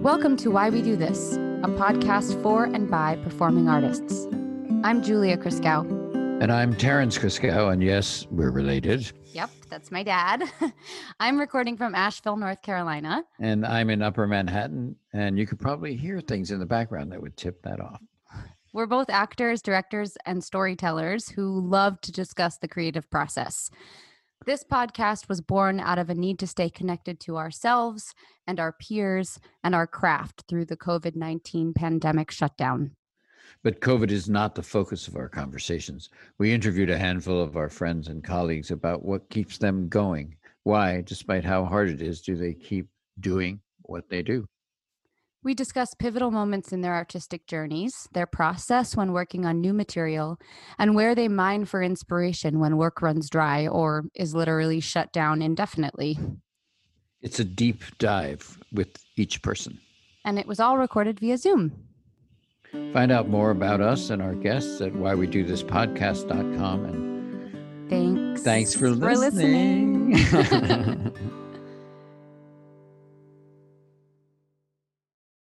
Welcome to Why We Do This, a podcast for and by performing artists. I'm Julia Christgau. And I'm Terrence Christgau, and yes, we're related. Yep, that's my dad. I'm recording from Asheville, North Carolina. And I'm in Upper Manhattan, and you could probably hear things in the background that would tip that off. We're both actors, directors, and storytellers who love to discuss the creative process. This podcast was born out of a need to stay connected to ourselves and our peers and our craft through the COVID 19 pandemic shutdown. But COVID is not the focus of our conversations. We interviewed a handful of our friends and colleagues about what keeps them going. Why, despite how hard it is, do they keep doing what they do? We discuss pivotal moments in their artistic journeys, their process when working on new material, and where they mine for inspiration when work runs dry or is literally shut down indefinitely. It's a deep dive with each person. And it was all recorded via Zoom. Find out more about us and our guests at whywedothispodcast.com. And thanks. Thanks for listening. For listening.